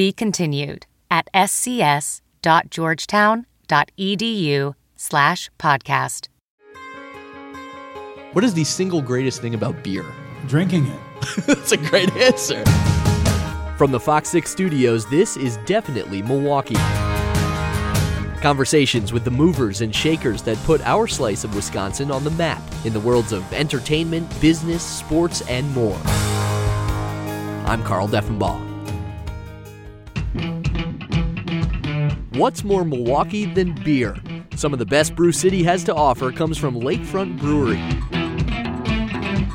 Be continued at scs.georgetown.edu slash podcast. What is the single greatest thing about beer? Drinking it. That's a great answer. From the Fox 6 studios, this is definitely Milwaukee. Conversations with the movers and shakers that put our slice of Wisconsin on the map in the worlds of entertainment, business, sports, and more. I'm Carl Deffenbaugh. What's more Milwaukee than beer? Some of the best Brew City has to offer comes from Lakefront Brewery.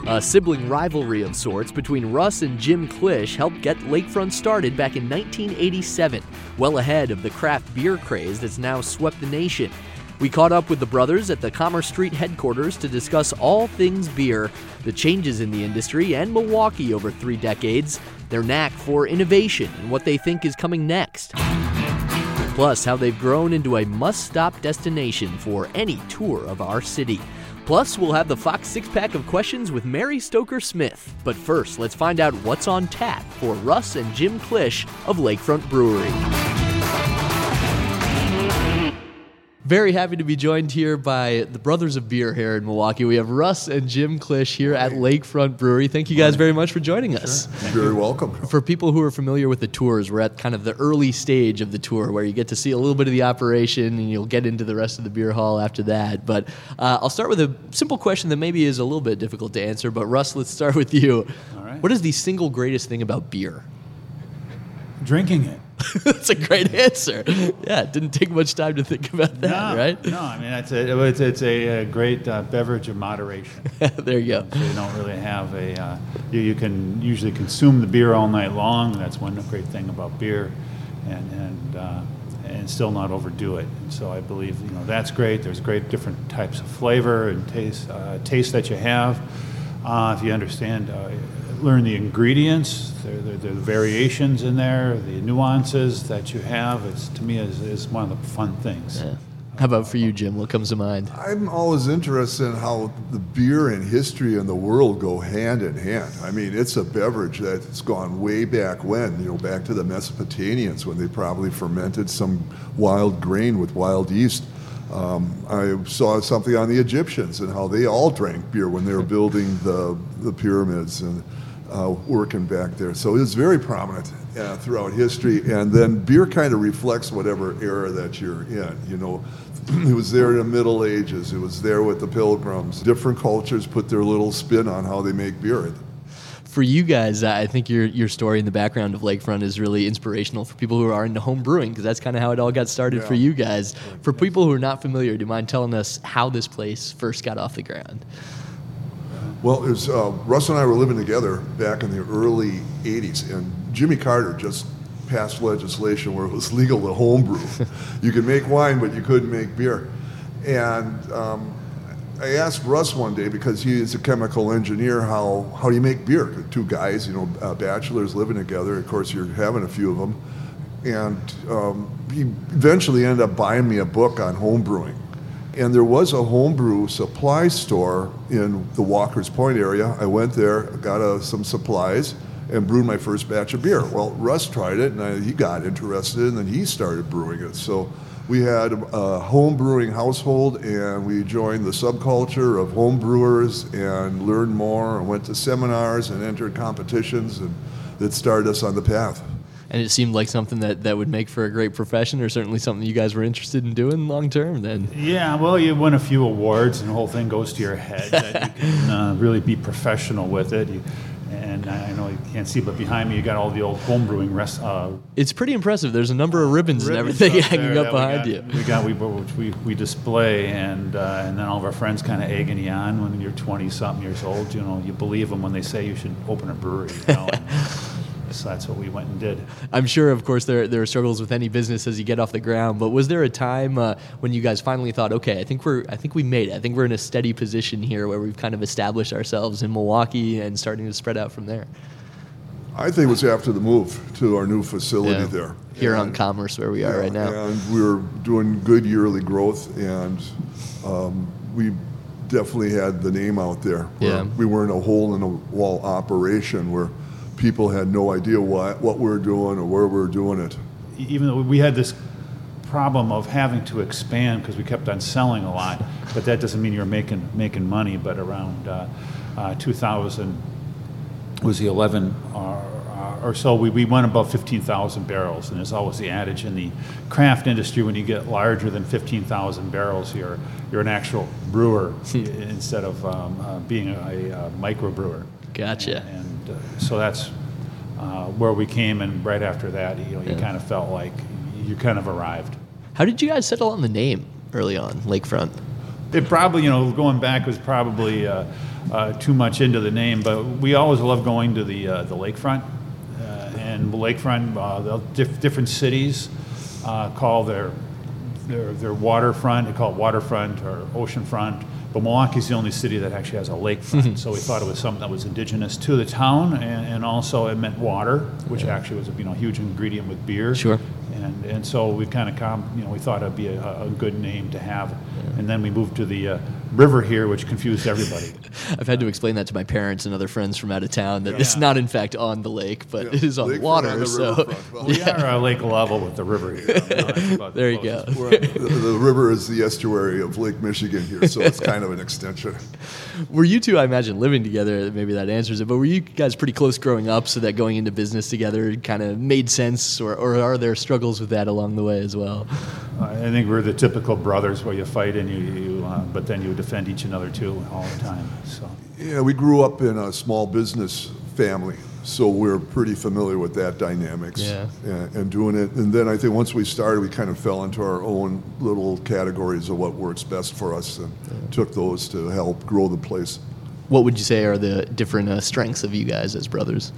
A sibling rivalry of sorts between Russ and Jim Klisch helped get Lakefront started back in 1987, well ahead of the craft beer craze that's now swept the nation. We caught up with the brothers at the Commerce Street headquarters to discuss all things beer, the changes in the industry, and Milwaukee over three decades, their knack for innovation, and what they think is coming next. Plus, how they've grown into a must stop destination for any tour of our city. Plus, we'll have the Fox six pack of questions with Mary Stoker Smith. But first, let's find out what's on tap for Russ and Jim Klisch of Lakefront Brewery. Very happy to be joined here by the Brothers of Beer here in Milwaukee. We have Russ and Jim Klisch here at Lakefront Brewery. Thank you guys very much for joining us. Sure. You're very welcome. For people who are familiar with the tours, we're at kind of the early stage of the tour where you get to see a little bit of the operation and you'll get into the rest of the beer hall after that. But uh, I'll start with a simple question that maybe is a little bit difficult to answer. But Russ, let's start with you. All right. What is the single greatest thing about beer? Drinking it. That's a great answer. Yeah, it didn't take much time to think about that, no, right? No, I mean it's a it's, it's a, a great uh, beverage of moderation. there you go. So you don't really have a uh, you, you can usually consume the beer all night long. That's one great thing about beer, and and uh, and still not overdo it. And so I believe you know that's great. There's great different types of flavor and taste uh, taste that you have. Uh, if you understand, uh, learn the ingredients, the, the, the variations in there, the nuances that you have. It's to me is, is one of the fun things. Yeah. How about for you, Jim? What comes to mind? I'm always interested in how the beer and history and the world go hand in hand. I mean, it's a beverage that's gone way back when, you know, back to the Mesopotamians when they probably fermented some wild grain with wild yeast. Um, I saw something on the Egyptians and how they all drank beer when they were building the, the pyramids and uh, working back there. So it's very prominent uh, throughout history. And then beer kind of reflects whatever era that you're in. You know, it was there in the Middle Ages. It was there with the Pilgrims. Different cultures put their little spin on how they make beer. For you guys, uh, I think your your story in the background of Lakefront is really inspirational for people who are into home brewing because that's kind of how it all got started Yeah. for you guys. For people who are not familiar, do you mind telling us how this place first got off the ground? Well, it was, uh, Russ and I were living together back in the early 80s, and Jimmy Carter just passed legislation where it was legal to homebrew. you could make wine, but you couldn't make beer. And um, I asked Russ one day, because he is a chemical engineer, how, how do you make beer? Two guys, you know, uh, bachelors living together. Of course, you're having a few of them. And um, he eventually ended up buying me a book on home brewing. And there was a homebrew supply store in the Walker's Point area. I went there, got uh, some supplies, and brewed my first batch of beer. Well, Russ tried it, and I, he got interested, and then he started brewing it. So we had a home brewing household, and we joined the subculture of home brewers and learned more, and went to seminars and entered competitions, and that started us on the path. And it seemed like something that, that would make for a great profession, or certainly something you guys were interested in doing long term. Then, Yeah, well, you win a few awards, and the whole thing goes to your head. that you can uh, really be professional with it. You, and I know you can't see, but behind me, you got all the old home brewing rest. Uh, it's pretty impressive. There's a number of ribbons, and everything up hanging up behind we you. We got we which we, we display, and uh, and then all of our friends kind of egging you on when you're 20 something years old. You know, you believe them when they say you should open a brewery. You know? and So that's what we went and did. I'm sure, of course, there there are struggles with any business as you get off the ground. But was there a time uh, when you guys finally thought, okay, I think we're I think we made it. I think we're in a steady position here where we've kind of established ourselves in Milwaukee and starting to spread out from there. I think it was after the move to our new facility Yeah. there. Here on Commerce, where we are Yeah, right now. And we were doing good yearly growth, and um, we definitely had the name out there. Yeah. We weren't a hole in the wall operation where people had no idea what, what we were doing or where we were doing it. Even though we had this problem of having to expand because we kept on selling a lot, but that doesn't mean you're making making money. But around uh, uh, 2000 was the 11 or, or so, we, we went above 15,000 barrels, and there's always the adage in the craft industry: when you get larger than 15,000 barrels, you're you're an actual brewer instead of um, uh, being a, a, microbrewer. Gotcha. And uh, so that's uh, where we came, and right after that, you know, you Yeah. kind of felt like you kind of arrived. How did you guys settle on the name early on, Lakefront? It probably, you know, going back was probably uh, uh, too much into the name, but we always loved going to the uh, the lakefront. Uh, and the lakefront, uh, the diff- different cities uh, call their, their their waterfront. They call it waterfront or oceanfront. But Milwaukee's the only city that actually has a lakefront, so we thought it was something that was indigenous to the town, and, and also it meant water, which actually was a you know huge ingredient with beer. Sure. And, and so we kind of, com- you know, we thought it'd be a, a good name to have. And then we moved to the uh, river here, which confused everybody. I've had to explain that to my parents and other friends from out of town that it's Yeah. not in fact on the lake, but Yeah, it is on lakefront water. on the so riverfront. Well, we are uh, lake level with the river here. You know, that's about the there you go. closest. We're- the, the river is the estuary of Lake Michigan here, so it's kind of an extension. Were you two, I imagine, living together? Maybe that answers it. But were you guys pretty close growing up, so that going into business together kind of made sense, or, or are there struggles with that along the way as well? I think we're the typical brothers where you fight and you, you uh, but then you defend each another too all the time. So Yeah, we grew up in a small business family, so we're pretty familiar with that dynamics Yeah. and, and doing it. And then I think once we started, we kind of fell into our own little categories of what works best for us and took those to help grow the place. What would you say are the different uh, strengths of you guys as brothers?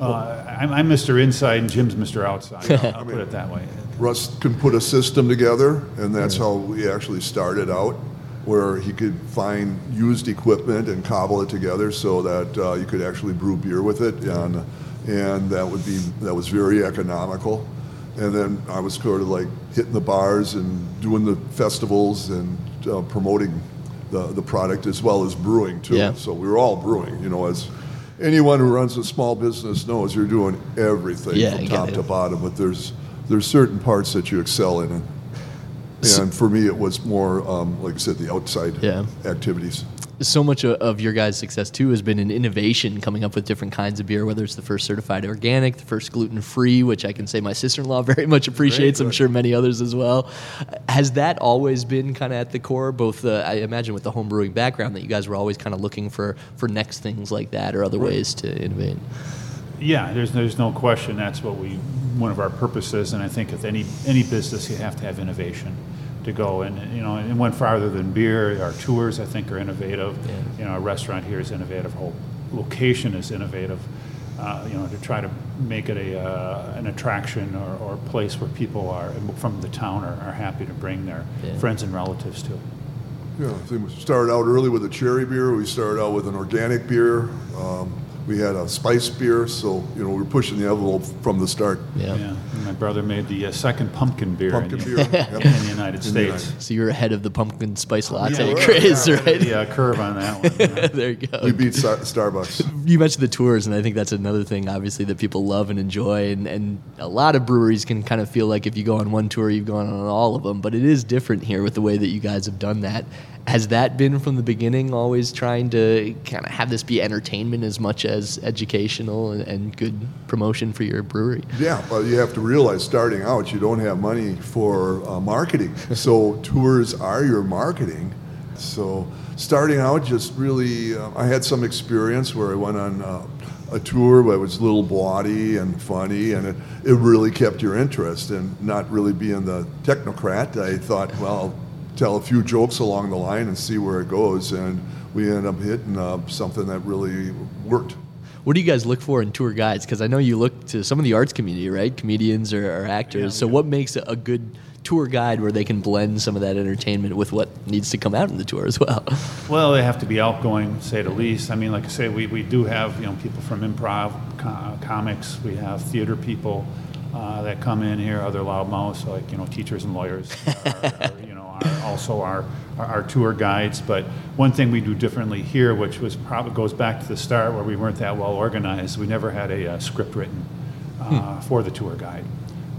Uh, I'm, I'm Mr. Inside and Jim's Mr. Outside. I'll, I'll put it that way. Russ can put a system together, and that's how we actually started out, where he could find used equipment and cobble it together so that uh, you could actually brew beer with it, and and that would be that was very economical. And then I was sort of like hitting the bars and doing the festivals and uh, promoting the the product as well as brewing too. Yeah. So we were all brewing, you know, as. Anyone who runs a small business knows you're doing everything Yeah, from top it. to bottom, but there's there's certain parts that you excel in, and, and for me, it was more um, like I said, the outside Yeah. activities. So much of your guys' success too has been in innovation, coming up with different kinds of beer. Whether it's the first certified organic, the first gluten free, which I can say my sister in law very much appreciates. I'm sure many others as well. Has that always been kind of at the core? Both, uh, I imagine, with the home brewing background, that you guys were always kind of looking for for next things like that or other ways to innovate. Yeah, there's there's no question. That's what we one of our purposes, and I think with any any business you have to have innovation to go and you know and it went farther than beer. Our tours I think are innovative. Yeah. You know, our restaurant here is innovative. Whole location is innovative. Uh, you know, to try to make it a uh, an attraction or, or a place where people are from the town are, are happy to bring their Yeah. friends and relatives to. Yeah, I think we started out early with a cherry beer. We started out with an organic beer. Um, we had a spice beer, so you know we were pushing the envelope from the start. Yeah. Yeah, my brother made the uh, second pumpkin beer Pumpkin in, beer, the, yep. in the United In the States. So you're ahead of the pumpkin spice latte Yeah, we're- craze, yeah, right? The uh, curve on that one. yeah. there you go. We beat Star- Starbucks. you mentioned the tours, and I think that's another thing, obviously, that people love and enjoy. And, and a lot of breweries can kind of feel like if you go on one tour, you've gone on all of them. But it is different here with the way that you guys have done that. Has that been from the beginning, always trying to kind of have this be entertainment as much as educational and, and good promotion for your brewery? Yeah, but you have to realize starting out, you don't have money for uh, marketing. So tours are your marketing. So starting out, just really, uh, I had some experience where I went on uh, a tour, but it was a little bawdy and funny, and it, it really kept your interest. And not really being the technocrat, I thought, well, tell a few jokes along the line and see where it goes. And we ended up hitting uh, something that really worked. What do you guys look for in tour guides? Because I know you look to some of the arts community, right? Comedians or, or actors. Yeah, so we- what makes a, a good tour guide where they can blend some of that entertainment with what needs to come out in the tour as well? Well, they have to be outgoing, say the least. I mean, like I say, we, we do have you know people from improv, co- comics. We have theater people uh, that come in here, other loudmouths like you know teachers and lawyers. Are, are, you know, are also our, our our tour guides. But one thing we do differently here, which was probably goes back to the start where we weren't that well organized. We never had a, uh script written uh, for the tour guide.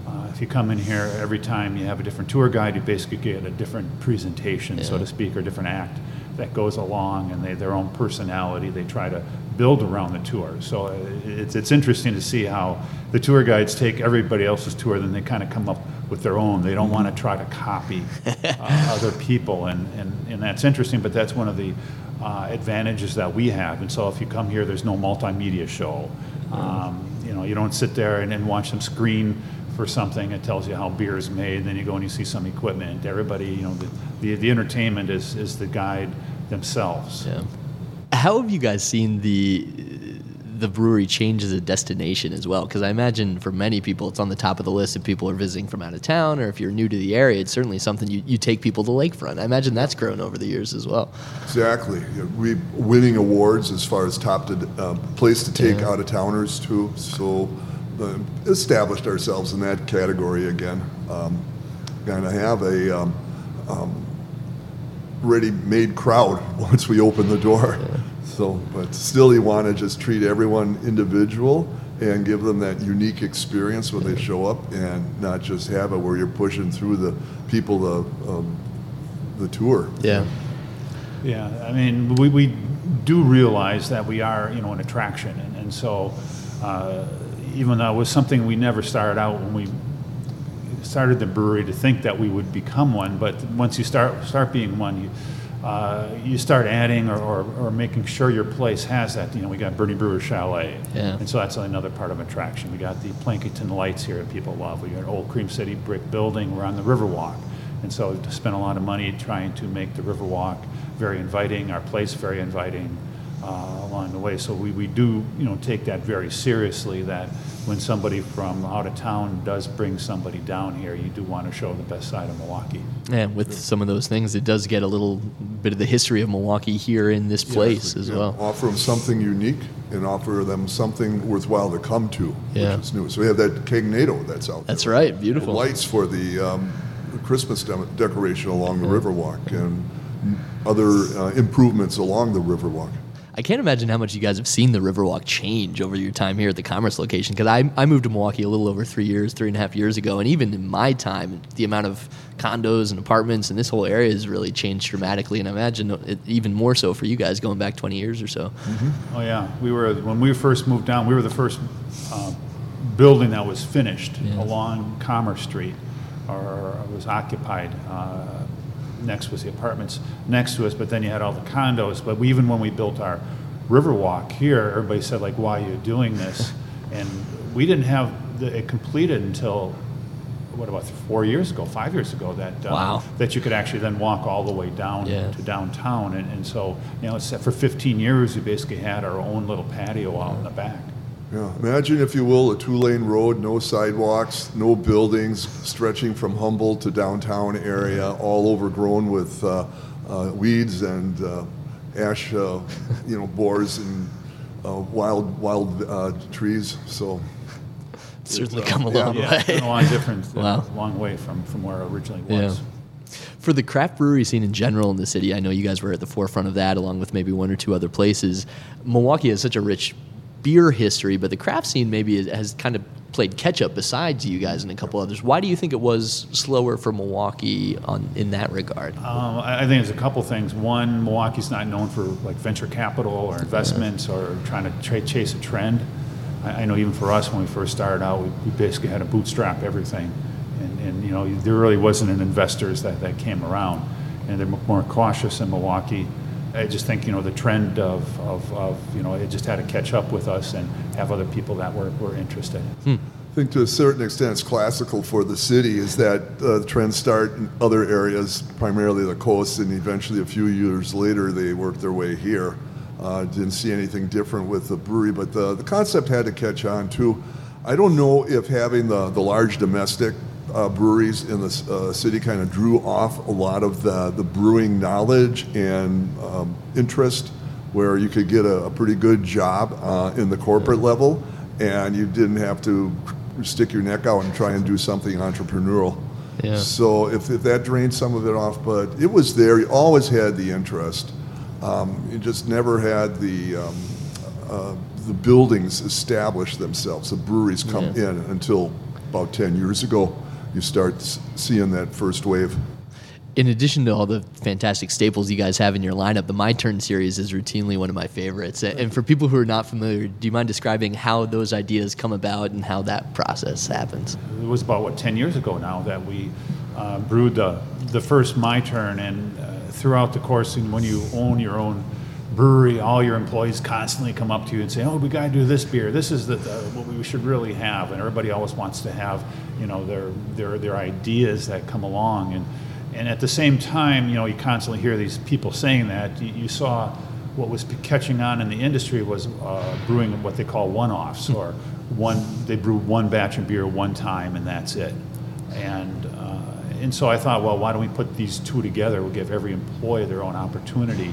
Uh, If you come in here, every time you have a different tour guide, you basically get a different presentation, so to speak, or different act that goes along, and they, their own personality, they try to build around the tour. So uh, it's, it's interesting to see how the tour guides take everybody else's tour, then they kind of come up with their own. They don't want to try to copy uh, other people, and, and, and that's interesting, but that's one of the uh, advantages that we have. And so if you come here, there's no multimedia show. Um, you know, you don't sit there and, and watch them screen for something that tells you how beer is made, and then you go and you see some equipment. Everybody, you know, the, the, the entertainment is, is the guide themselves. Yeah. How have you guys seen the the brewery changes a destination as well? Because I imagine for many people, it's on the top of the list if people are visiting from out of town, or if you're new to the area, it's certainly something you, you take people to lakefront. I imagine that's grown over the years as well. Exactly. Yeah, We winning awards as far as top to uh, place to take Yeah. out of towners too. So uh, established ourselves in that category again. Um, kind of have a um, um, ready-made crowd once we open the door. So, but still, you want to just treat everyone individual and give them that unique experience when they show up, and not just have it where you're pushing through the people the um, the tour. Yeah. Yeah, I mean, we, we do realize that we are, you know, an attraction, and, and so uh, even though it was something we never started out when we started the brewery to think that we would become one, but once you start start being one, you uh, you start adding or, or, or making sure your place has that. You know, we got Bernie Brewer Chalet, Yeah. and so that's another part of attraction. We got the Plankinton lights here that people love. We got an old Cream City brick building. We're on the Riverwalk, and so we've spent a lot of money trying to make the Riverwalk very inviting, our place very inviting along the way. So we, we do you know take that very seriously. That when somebody from out of town does bring somebody down here, you do want to show the best side of Milwaukee. Yeah, with some of those things, it does get a little bit of the history of Milwaukee here in this place as Yeah, well. Offer them something unique and offer them something worthwhile to come to, Yeah. which is new. So we have that Kegnado that's out That's there. right, beautiful. The lights for the um, Christmas dem- decoration along the Riverwalk and other uh, improvements along the Riverwalk. I can't imagine how much you guys have seen the Riverwalk change over your time here at the Commerce location. Because I, I moved to Milwaukee a little over three years, three and a half years ago, and even in my time, the amount of condos and apartments in this whole area has really changed dramatically. And I imagine it even more so for you guys going back 20 years or so. Oh yeah, we were when we first moved down. We were the first uh, building that was finished Yeah. along Commerce Street, or was occupied. Uh, next was the apartments next to us, but then you had all the condos. But we, even when we built our Riverwalk here, everybody said like, "Why are you doing this?" and we didn't have the, it completed until what about four years ago, five years ago that uh, Wow. that you could actually then walk all the way down Yeah. to downtown, and, and so you know, it's, for 15 years we basically had our own little patio out in the back. Yeah, imagine, if you will, a two-lane road, no sidewalks, no buildings, stretching from Humboldt to downtown area, all overgrown with uh, uh, weeds and uh, ash, uh, you know, boars and uh, wild, wild uh, trees. So, Certainly uh, come a yeah. long Yeah, it's way. been a long difference, Wow. a long way from, from where it originally Yeah. was. For the craft brewery scene in general in the city, I know you guys were at the forefront of that, along with maybe one or two other places. Milwaukee has such a rich beer history, but the craft scene maybe has kind of played catch up besides you guys and a couple others. Why do you think it was slower for Milwaukee on in that regard? Um, I, think there's a couple things. One, Milwaukee's not known for like venture capital or investments or trying to tra- chase a trend. I, I know even for us when we first started out, we, we basically had to bootstrap everything, and, and you know there really wasn't an investors that, that came around, and they're more cautious in Milwaukee. I just think you know the trend of, of, of you know it just had to catch up with us and have other people that were, were interested. I think to a certain extent it's classical for the city is that uh, trends start in other areas, primarily the coast, and eventually a few years later they work their way here. Uh, didn't see anything different with the brewery, but the, the concept had to catch on too. I don't know if having the, the large domestic uh, breweries in the uh, city kind of drew off a lot of the, the brewing knowledge and um, interest where you could get a, a pretty good job uh, in the corporate level and you didn't have to stick your neck out and try and do something entrepreneurial. Yeah. So if, if that drained some of it off, but it was there. You always had the interest. Um, you just never had the um, uh, the buildings establish themselves. The breweries come Yeah. in until about ten years ago. You start seeing that first wave. In addition to all the fantastic staples you guys have in your lineup, the My Turn series is routinely one of my favorites. And for people who are not familiar, do you mind describing how those ideas come about and how that process happens? It was about what 10 years ago now that we uh, brewed the the first My Turn, and uh, throughout the course, and when you own your own brewery, all your employees constantly come up to you and say, "Oh, we got to do this beer. This is the, the what we should really have." And everybody always wants to have, you know, their their their ideas that come along, and and at the same time, you know, you constantly hear these people saying that. You, you saw what was catching on in the industry was uh, brewing what they call one-offs, or one they brew one batch of beer one time and that's it. And uh, and so I thought, well, why don't we put these two together? We'll give every employee their own opportunity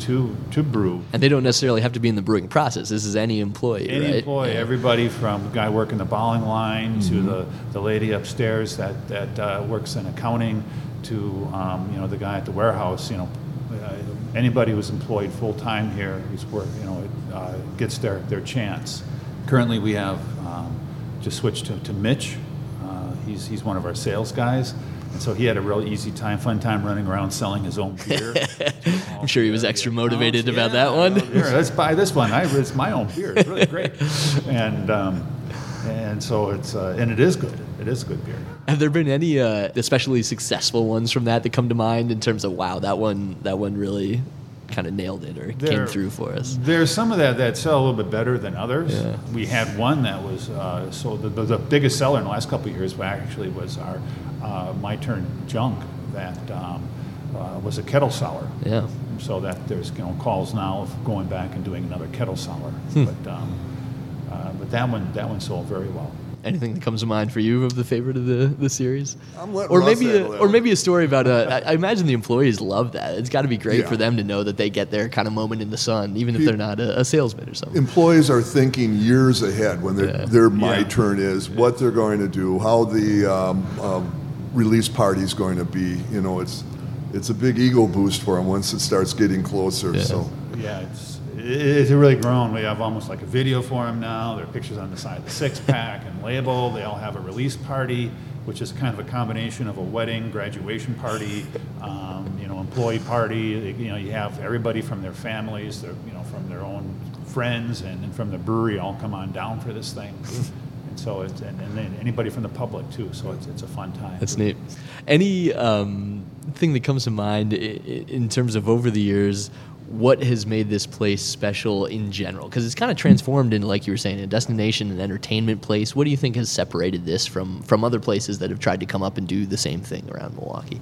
to to brew. And they don't necessarily have to be in the brewing process. This is any employee, Any right? employee, Yeah. everybody from the guy working the bowling line to the, the lady upstairs that, that uh, works in accounting to um, you know the guy at the warehouse. You know, uh, anybody who's employed full time here who's work, you know, uh, gets their, their chance. Currently, we have um, just switched to, to Mitch. Uh, he's he's one of our sales guys. And so he had a real easy time, fun time running around selling his own beer. I'm sure he was extra motivated about that one. Here, let's buy this one. I, it's my own beer. It's really great. And um, and so it's uh, and it is good. It is good beer. Have there been any uh, especially successful ones from that that come to mind in terms of wow, that one that one really kind of nailed it or came through for us? There's some of that that sell a little bit better than others. Yeah. We had one that was uh, so the, the, the biggest seller in the last couple of years actually was our uh, My Turn Junk that um, uh, was a kettle sour. Yeah. So that there's you know calls now of going back and doing another kettle sour. Hmm. But um, uh, but that one that one sold very well. Anything that comes to mind for you of the favorite of the, the series? I'm or Russ maybe a, or maybe a story about uh, I I imagine the employees love that. It's got to be great Yeah. for them to know that they get their kind of moment in the sun, even if they're not a, a salesman or something. Employees are thinking years ahead when their, Yeah. their my Yeah. turn is, what they're going to do, how the um, um, release party is going to be. You know, it's it's a big ego boost for him once it starts getting closer. Yeah. So Yeah, it's it's really grown. We have almost like a video for him now. There are pictures on the side of the six pack and label. They all have a release party, which is kind of a combination of a wedding, graduation party, um, you know, employee party. You know, you have everybody from their families, their you know, from their own friends, and, and from the brewery all come on down for this thing. And so it's and, and then anybody from the public too. So it's it's a fun time. That's neat. Any um, thing that comes to mind i- i- in terms of over the years, what has made this place special in general? Because it's kind of transformed into, like you were saying, a destination, an entertainment place. What do you think has separated this from from other places that have tried to come up and do the same thing around Milwaukee?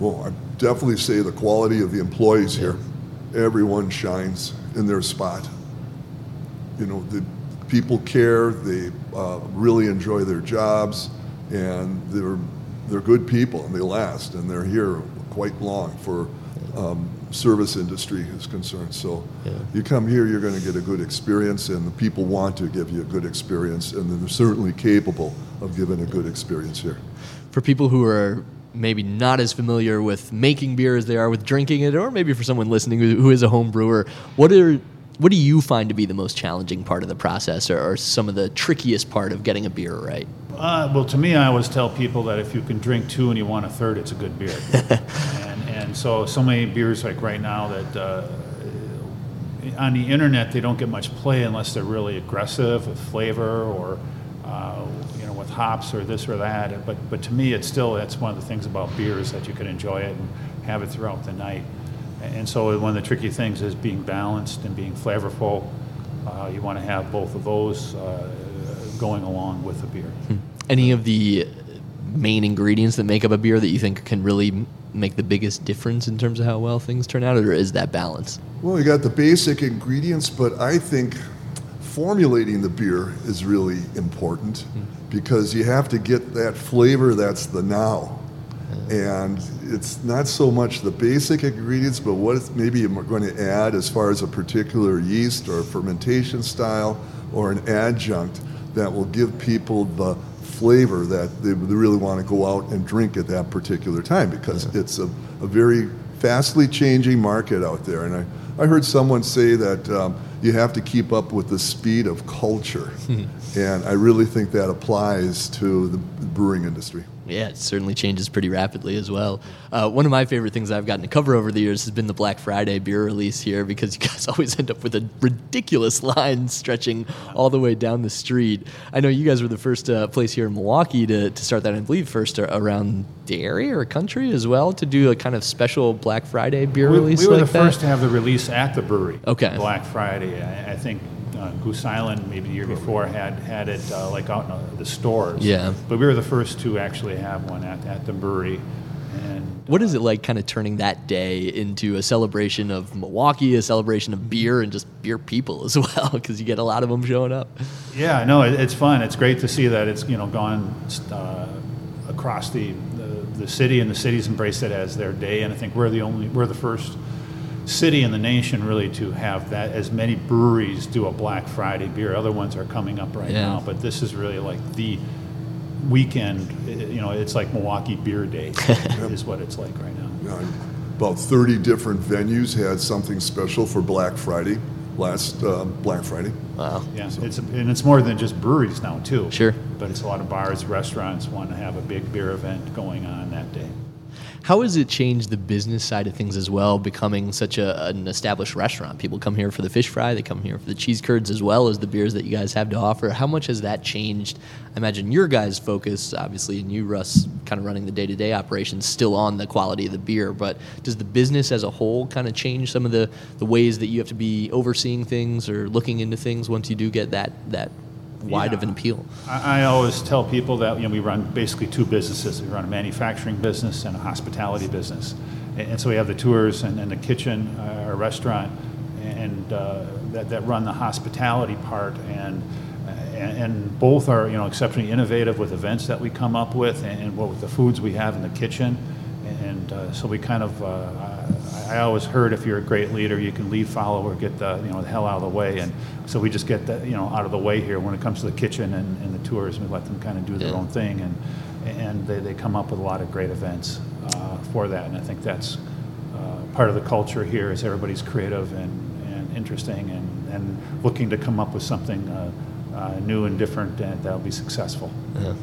Well, I'd definitely say the quality of the employees here. Everyone shines in their spot. You know, the people care. They uh, really enjoy their jobs, and they're they're good people, and they last, and they're here quite long for um, service industry is concerned. So, Yeah. you come here, you're going to get a good experience, and the people want to give you a good experience, and they're certainly capable of giving a good experience here. For people who are maybe not as familiar with making beer as they are with drinking it, or maybe for someone listening who, who is a home brewer, what are what do you find to be the most challenging part of the process, or, or some of the trickiest part of getting a beer right? Uh, well, to me, I always tell people that if you can drink two and you want a third, it's a good beer. and, and so, so many beers like right now that uh, on the internet they don't get much play unless they're really aggressive with flavor or uh, you know with hops or this or that. But but to me, it's still that's one of the things about beer is that you can enjoy it and have it throughout the night. And so one of the tricky things is being balanced and being flavorful. Uh, you want to have both of those uh, going along with the beer. Any of the main ingredients that make up a beer that you think can really make the biggest difference in terms of how well things turn out, or is that balance? Well, you got the basic ingredients, but I think formulating the beer is really important because you have to get that flavor that's the now. And it's not so much the basic ingredients, but what maybe you're going to add as far as a particular yeast or fermentation style or an adjunct that will give people the flavor that they really want to go out and drink at that particular time because it's a, a very fastly changing market out there. And I, I heard someone say that um, you have to keep up with the speed of culture. and I really think that applies to the brewing industry. Yeah, it certainly changes pretty rapidly as well. Uh, one of my favorite things I've gotten to cover over the years has been the Black Friday beer release here because you guys always end up with a ridiculous line stretching all the way down the street. I know you guys were the first uh, place here in Milwaukee to, to start that, I believe, first around the area or country as well to do a kind of special Black Friday beer We, release we were like the that. first to have the release at the brewery. Okay. Black Friday. I, I think uh, Goose Island, maybe the year before, had had it uh, like out in uh, the stores. Yeah. But we were the first to actually have one at, at the brewery. And What is it like kind of turning that day into a celebration of Milwaukee, a celebration of beer, and just beer people as well? Because you get a lot of them showing up. Yeah, no, it, it's fun. It's great to see that it's you know gone uh, across the, the the city, and the city's embraced it as their day. And I think we're the only we're the first city in the nation really to have that as many breweries do a Black Friday beer. Other ones are coming up right Yeah. now, but this is really like the weekend. You know, it's like Milwaukee Beer Day is what it's like right now. Uh, about 30 different venues had something special for Black Friday, last uh, Black Friday. Wow. Yeah, it's and it's more than just breweries now too. Sure. But it's a lot of bars, restaurants want to have a big beer event going on that day. How has it changed the business side of things as well, becoming such a, an established restaurant? People come here for the fish fry, they come here for the cheese curds, as well as the beers that you guys have to offer. How much has that changed? I imagine your guys' focus, obviously, and you, Russ, kind of running the day to day operations, still on the quality of the beer. But does the business as a whole kind of change some of the, the ways that you have to be overseeing things or looking into things once you do get that, that wide of an appeal? I, I always tell people that you know we run basically two businesses. We run a manufacturing business and a hospitality business, and, and so we have the tours and, and the kitchen, uh, our restaurant, and uh, that, that run the hospitality part and. And, and both are, you know, exceptionally innovative with events that we come up with, and, and what with the foods we have in the kitchen, and uh, so we kind of, uh, I, always heard if you're a great leader, you can lead, follow, or get the, you know, the hell out of the way. And so we just get the, you know, out of the way here when it comes to the kitchen and, and the tours, and we let them kind of do their Yeah. own thing, and and they, they come up with a lot of great events uh, for that. And I think that's uh, part of the culture here is everybody's creative and, and interesting and, and looking to come up with something uh, uh, new and different and that'll be successful. Yeah.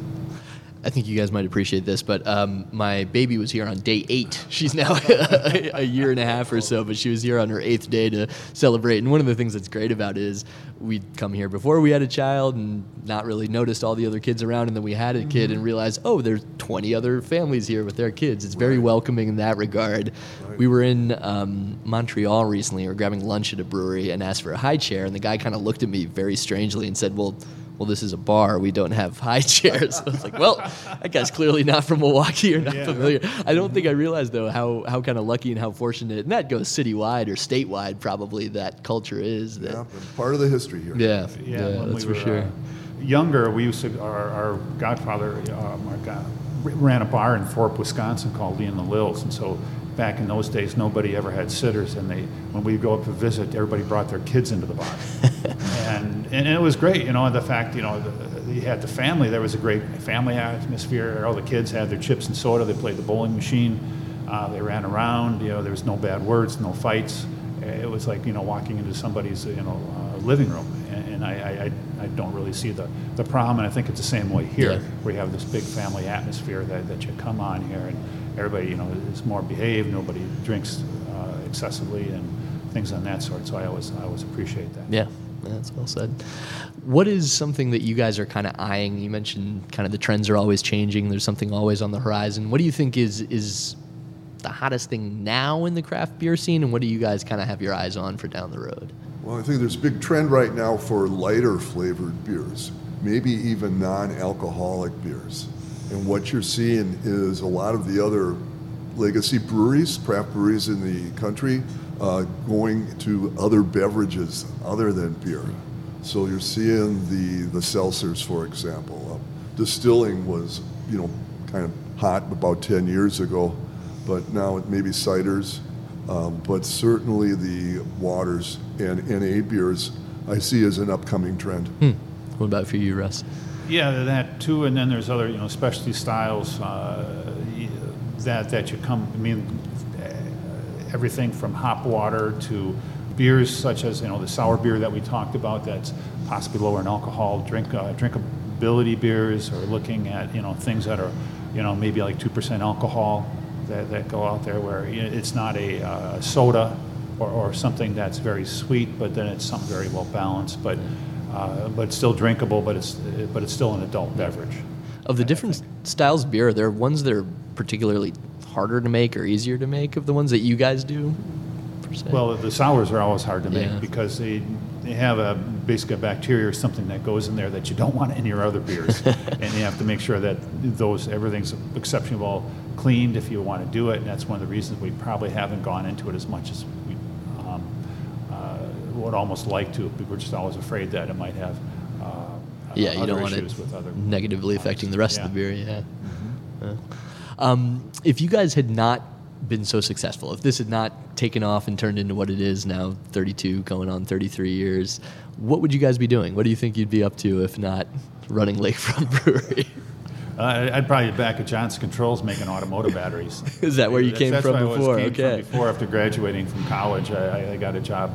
I think you guys might appreciate this, but um, my baby was here on day eight. She's now a, a year and a half or so, but she was here on her eighth day to celebrate. And one of the things that's great about it is we'd come here before we had a child and not really noticed all the other kids around, and then we had a kid and realized, oh, there's 20 other families here with their kids. It's very welcoming in that regard. We were in um, Montreal recently, we were grabbing lunch at a brewery and asked for a high chair, and the guy kind of looked at me very strangely and said, well, well, this is a bar. We don't have high chairs. I was like, well, that guy's clearly not from Milwaukee or not Yeah. familiar. I don't think I realized though how, how kind of lucky and how fortunate, and that goes citywide or statewide probably that culture is. That, Yeah, part of the history here. yeah, Yeah, yeah, that's we for were, sure. uh, younger, we used to, our, our godfather, um, our god, ran a bar in Thorp, Wisconsin called Lee and the Lils. And so back in those days, nobody ever had sitters. And they, when we go up to visit, everybody brought their kids into the bar. and, and it was great, you know, the fact, you know, the, you had the family, there was a great family atmosphere. All the kids had their chips and soda, they played the bowling machine, uh, they ran around, you know, there was no bad words, no fights. It was like, you know, walking into somebody's, you know, uh, living room. And, and I, I, I- don't really see the, the problem, and I think it's the same way here. Yeah. We have this big family atmosphere that, that you come on here, and everybody, you know, is more behaved, nobody drinks uh, excessively, and things on that sort. So I always, I always appreciate that. Yeah, that's well said. What is something that you guys are kind of eyeing? You mentioned kind of the trends are always changing. There's something always on the horizon. What do you think is is the hottest thing now in the craft beer scene, and what do you guys kind of have your eyes on for down the road? Well, I think there's a big trend right now for lighter flavored beers, maybe even non alcoholic beers. And what you're seeing is a lot of the other legacy breweries, craft breweries in the country, uh, going to other beverages other than beer. So you're seeing the the seltzers, for example. Uh, distilling was, you know, kind of hot about 10 years ago, but now it maybe ciders. Um, but certainly the waters and NA beers I see as an upcoming trend. What about for you, Russ? Yeah, that too, and then there's other, you know, specialty styles uh, that that you come. I mean, uh, everything from hop water to beers such as you know the sour beer that we talked about. That's possibly lower in alcohol. Drink uh, drinkability beers, or looking at you know things that are, you know, maybe like two percent alcohol that, that go out there where it's not a uh, soda or, or something that's very sweet, but then it's something very well balanced, but uh, but still drinkable, but it's but it's still an adult beverage. Of the different styles of beer, are there ones that are particularly harder to make or easier to make of the ones that you guys do? Well, the sours are always hard to make Yeah. because they they have a basically a bacteria or something that goes in there that you don't want in your other beers, and you have to make sure that those everything's exceptionally well cleaned if you want to do it. And that's one of the reasons we probably haven't gone into it as much as would almost like to. We're just always afraid that it might have. Uh, yeah, you don't want it issues with other negatively affecting the rest of the Yeah. beer. Yeah. Yeah. Um, if you guys had not been so successful, if this had not taken off and turned into what it is now, 32 going on 33 years, what would you guys be doing? What do you think you'd be up to if not running Lakefront Brewery? Uh, I'd probably be back at Johnson Controls making automotive batteries. Is that where you That's- came that's from where I was- before? came from Okay. before, after graduating from college, I, I got a job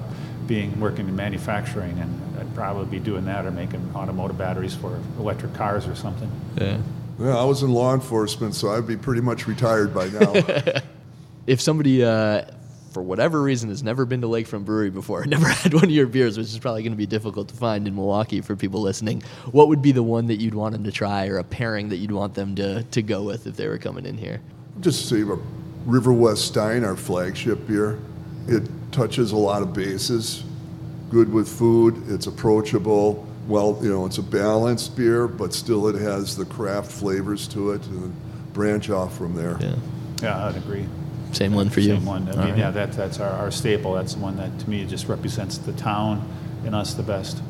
being working in manufacturing, and I'd probably be doing that or making automotive batteries for electric cars or something. Yeah. Yeah, I was in law enforcement, so I'd be pretty much retired by now. If somebody, uh, for whatever reason, has never been to Lakefront Brewery before, never had one of your beers, which is probably going to be difficult to find in Milwaukee for people listening, what would be the one that you'd want them to try or a pairing that you'd want them to, to go with if they were coming in here? Just say a Riverwest Stein, our flagship beer. It touches a lot of bases. Good with food. It's approachable. Well, you know, it's a balanced beer, but still it has the craft flavors to it, and branch off from there. Yeah. Yeah, I'd agree. Same one for you? Same one. I All mean, right. yeah, that, that's our, our staple. That's the one that, to me, just represents the town and us the best.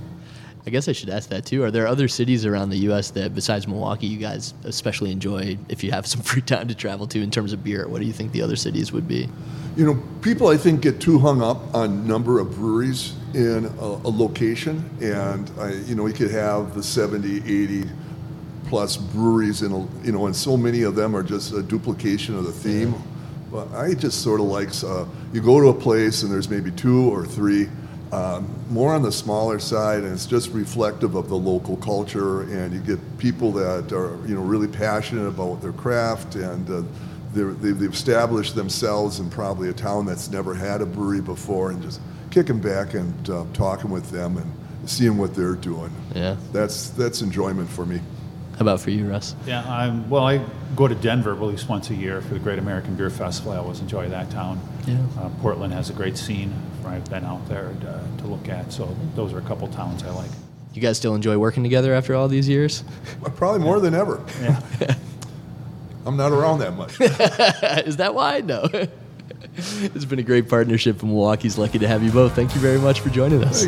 I guess I should ask that too. Are there other cities around the U.S. that, besides Milwaukee, you guys especially enjoy if you have some free time to travel to in terms of beer? What do you think the other cities would be? You know, people I think get too hung up on number of breweries in a, a location, and I, you know, we could have the 70, 80 plus breweries in a, you know, and so many of them are just a duplication of the theme. But I just sort of like uh, you go to a place and there's maybe two or three, um, more on the smaller side, and it's just reflective of the local culture, and you get people that are you know really passionate about their craft and. Uh, they're, they've, they've established themselves in probably a town that's never had a brewery before and just kicking back and uh, talking with them and seeing what they're doing. Yeah. That's, that's enjoyment for me. How about for you, Russ? Yeah, I'm, well, I go to Denver at least once a year for the Great American Beer Festival. I always enjoy that town. Yeah. Uh, Portland has a great scene. I've been out there uh, to look at, so those are a couple towns I like. You guys still enjoy working together after all these years? Probably more than ever. Yeah. I'm not around that much. Is that why? No. it's been a great partnership, and Milwaukee's lucky to have you both. Thank you very much for joining us.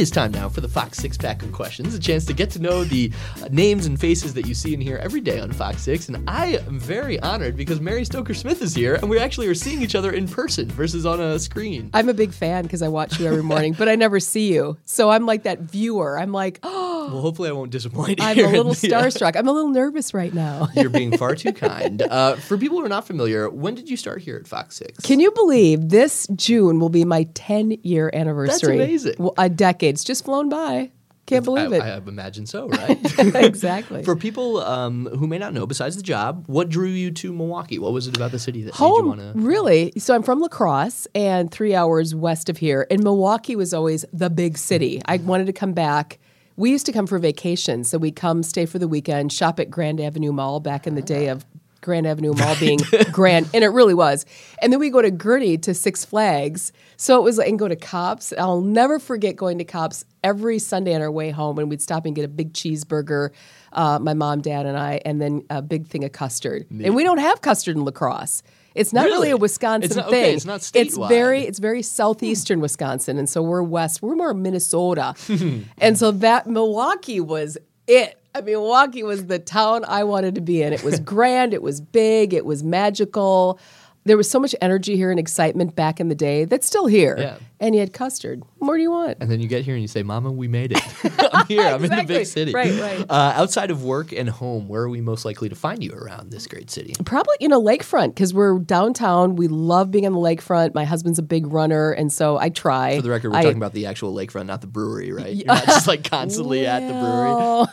Is time now for the Fox Six Pack of Questions, a chance to get to know the uh, names and faces that you see and hear every day on Fox Six. And I am very honored because Mary Stoker Smith is here, and we actually are seeing each other in person versus on a screen. I'm a big fan because I watch you every morning, but I never see you. So I'm like that viewer. I'm like, oh, Well, hopefully, I won't disappoint. You. I'm here a little the, uh, starstruck. I'm a little nervous right now. You're being far too kind. Uh, for people who are not familiar, when did you start here at Fox Six? Can you believe this June will be my 10 year anniversary? amazing. Well, a decade's just flown by. Can't believe I, it. I imagine so, right? exactly. For people um, who may not know, besides the job, what drew you to Milwaukee? What was it about the city that made you Home, want to? really. So I'm from La Crosse and three hours west of here. And Milwaukee was always the big city. I wanted to come back. We used to come for vacation. So we'd come, stay for the weekend, shop at Grand Avenue Mall back in the day of Grand Avenue Mall being grand, and it really was. And then we go to Gurnee to Six Flags. So it was and go to Kopp's. I'll never forget going to Kopp's every Sunday on our way home, and we'd stop and get a big cheeseburger, uh, my mom, dad, and I, and then a big thing of custard. And we don't have custard in La Crosse. It's not really, Really? a Wisconsin It's not- thing. okay, it's not It's very it's very southeastern Wisconsin, and so we're west. We're more Minnesota, and so that Milwaukee was it. I mean, Milwaukee was the town I wanted to be in. It was grand. It was big. It was magical. There was so much energy here and excitement back in the day that's still here. Yeah. And you had custard. What more do you want? And then you get here and you say, Mama, we made it. I'm here. I'm in the big city. Right, right. Uh, outside of work and home, where are we most likely to find you around this great city? Probably, you know, lakefront because we're downtown. We love being on the lakefront. My husband's a big runner, and so I try. For the record, we're I- talking about the actual lakefront, not the brewery, right? You're not just like constantly at the brewery.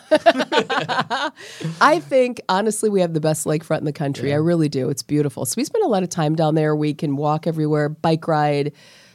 I think honestly, we have the best lakefront in the country. I really do. It's beautiful. So we spend a lot of time down there. We can walk everywhere, bike ride.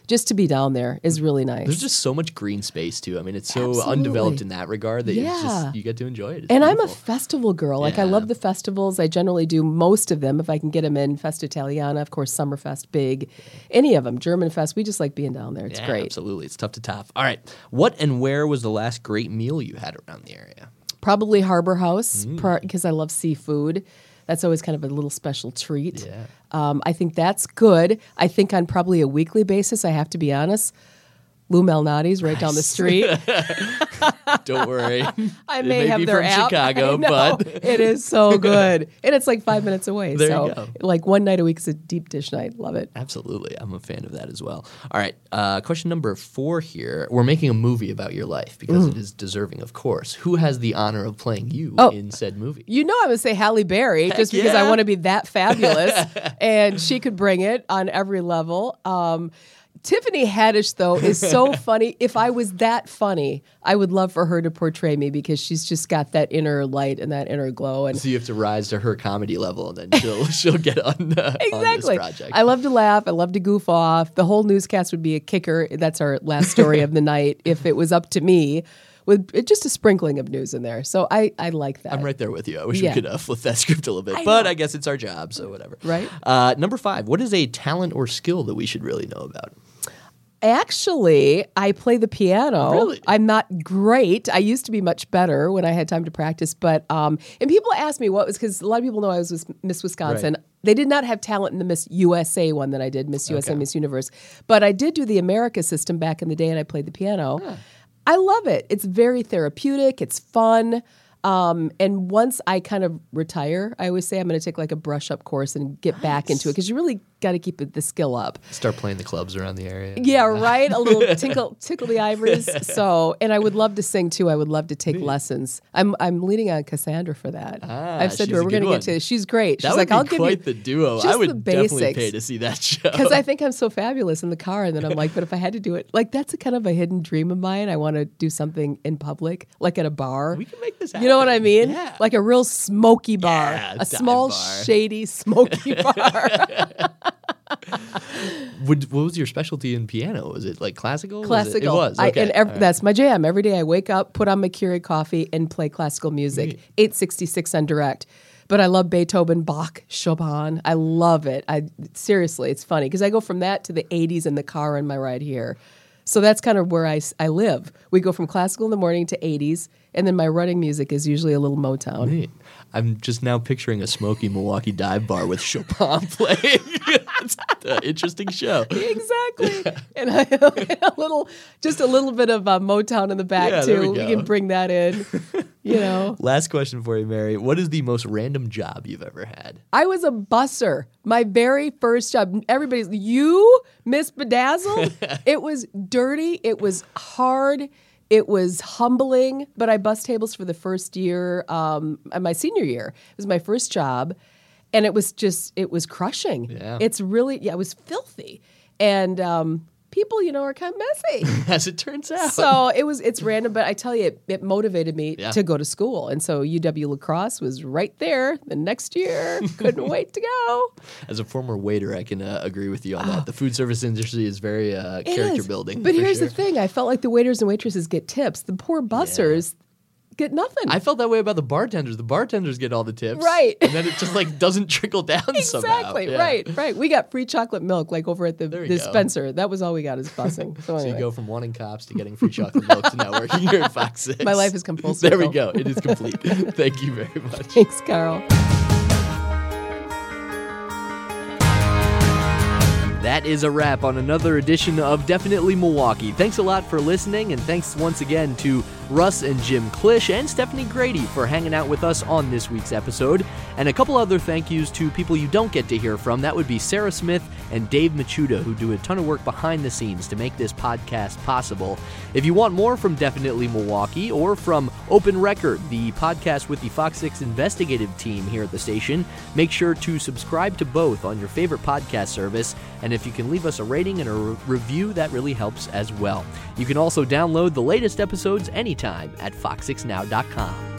Just to be down there is really nice. There's just so much green space too. I mean, it's so Absolutely. undeveloped in that regard that Yeah. just you get to enjoy it. It's and I'm a festival girl. Like I love the festivals. I generally do most of them if I can get them in. Fest Italiana, of course, Summerfest, big, any of them. German Fest. We just like being down there. It's Yeah, great. Absolutely, it's tough to top. All right, what and where was the last great meal you had around the area? Probably Harbor House Mm. because I love seafood. That's always kind of a little special treat. Yeah. Um, I think that's good. I think on probably a weekly basis, I have to be honest. Lou Malnati's right down the street. Don't worry, I may, may have their from app. Chicago, know. but- it is so good, and it's like five minutes away. There you so, go. like one night a week is a deep dish night. Love it. Absolutely. I'm a fan of that as well. All right. Uh, question number four here. We're making a movie about your life because it is deserving, of course. Who has the honor of playing you Oh. in said movie? You know, I would say Halle Berry just because I want to be that fabulous, and she could bring it on every level. Um, Tiffany Haddish, though, is so funny. If I was that funny, I would love for her to portray me because she's just got that inner light and that inner glow. And So you have to rise to her comedy level, and then she'll she'll get on, uh, on this exactly, project. I love to laugh. I love to goof off. The whole newscast would be a kicker. That's our last story of the night. If it was up to me, with just a sprinkling of news in there. So I I like that. I'm right there with you. I wish Yeah. we could uh, flip that script a little bit, I but know. I guess it's our job, so whatever. Right. Uh, number five. What is a talent or skill that we should really know about? Actually, I play the piano. Really? I'm not great. I used to be much better when I had time to practice. But um, and people ask me what was because a lot of people know I was with Miss Wisconsin. Right. They did not have talent in the Miss USA one that I did, Miss USA, Okay. Miss Universe. But I did do the America system back in the day, and I played the piano. I love it. It's very therapeutic. It's fun. Um, and once I kind of retire, I always say I'm going to take like a brush up course and get back into it because you really got to keep it, the skill up. Start playing the clubs around the area. Yeah, right. A little tinkle, tickle the ivories. So, and I would love to sing too. I would love to take lessons. I'm I'm leaning on Cassandra for that. Ah, I've said to her, we're going to get to. She's great. She's That like, would I'll be give quite you the duo. I would definitely pay to see that show. because I think I'm so fabulous in the car, and then I'm like, but if I had to do it, like that's a kind of a hidden dream of mine. I want to do something in public, like at a bar. we can make this happen. You know what I mean? Yeah. Like a real smoky bar, Yeah, a small, bar. shady, smoky bar. Would, what was your specialty in piano? Was it like classical? Was it- classical. It, was. I, and ev- right. that's my jam. Every day I wake up, put on my Keurig coffee, and play classical music. 866 on direct. But I love Beethoven, Bach, Chopin. I love it. I seriously, it's funny because I go from that to the 80s in the car on my ride here. So that's kind of where I, I live. We go from classical in the morning to 80s, and then my running music is usually a little Motown. Neat. I'm just now picturing a smoky Milwaukee dive bar with Chopin playing. It's an interesting show. Exactly. and I, a little, just a little bit of uh, Motown in the back Yeah, too. we we can bring that in. You know. Last question for you, Mary. What is the most random job you've ever had? I was a busser. My very first job. Everybody's you, Miss Bedazzled. it was dirty. It was hard. It was humbling. But I bus tables for the first year, um, my senior year. It was my first job, and it was just it was crushing. Yeah. It's really yeah. It was filthy, and um, people you know are kind of messy. As it turns out. so it was it's random, but I tell you, it, it motivated me Yeah. to go to school, and so UW La Crosse was right there the next year. Couldn't wait to go. As a former waiter, I can uh, agree with you on that. The food service industry is very uh, character is. building. But here's sure. the thing: I felt like the waiters and waitresses get tips. The poor bussers, get nothing. I felt that way about the bartenders. The bartenders get all the tips, Right. And then it just like doesn't trickle down exactly. Yeah. Right. Right. We got free chocolate milk like over at the, dispenser. go. That was all we got is busing. So, So you go from wanting cops to getting free chocolate milk to now working here at Fox Six. My life has come full There we go. It is complete. Thank you very much. Thanks, Carl. That is a wrap on another edition of Definitely Milwaukee. Thanks a lot for listening, and thanks once again to Russ and Jim Klisch and Stephanie Grady for hanging out with us on this week's episode. And a couple other thank yous to people you don't get to hear from. That would be Sarah Smith and Dave Machuda, who do a ton of work behind the scenes to make this podcast possible. If you want more from Definitely Milwaukee or from Open Record, the podcast with the Fox 6 investigative team here at the station, make sure to subscribe to both on your favorite podcast service. And if you can leave us a rating and a re- review, that really helps as well. You can also download the latest episodes anytime at fox6now.com.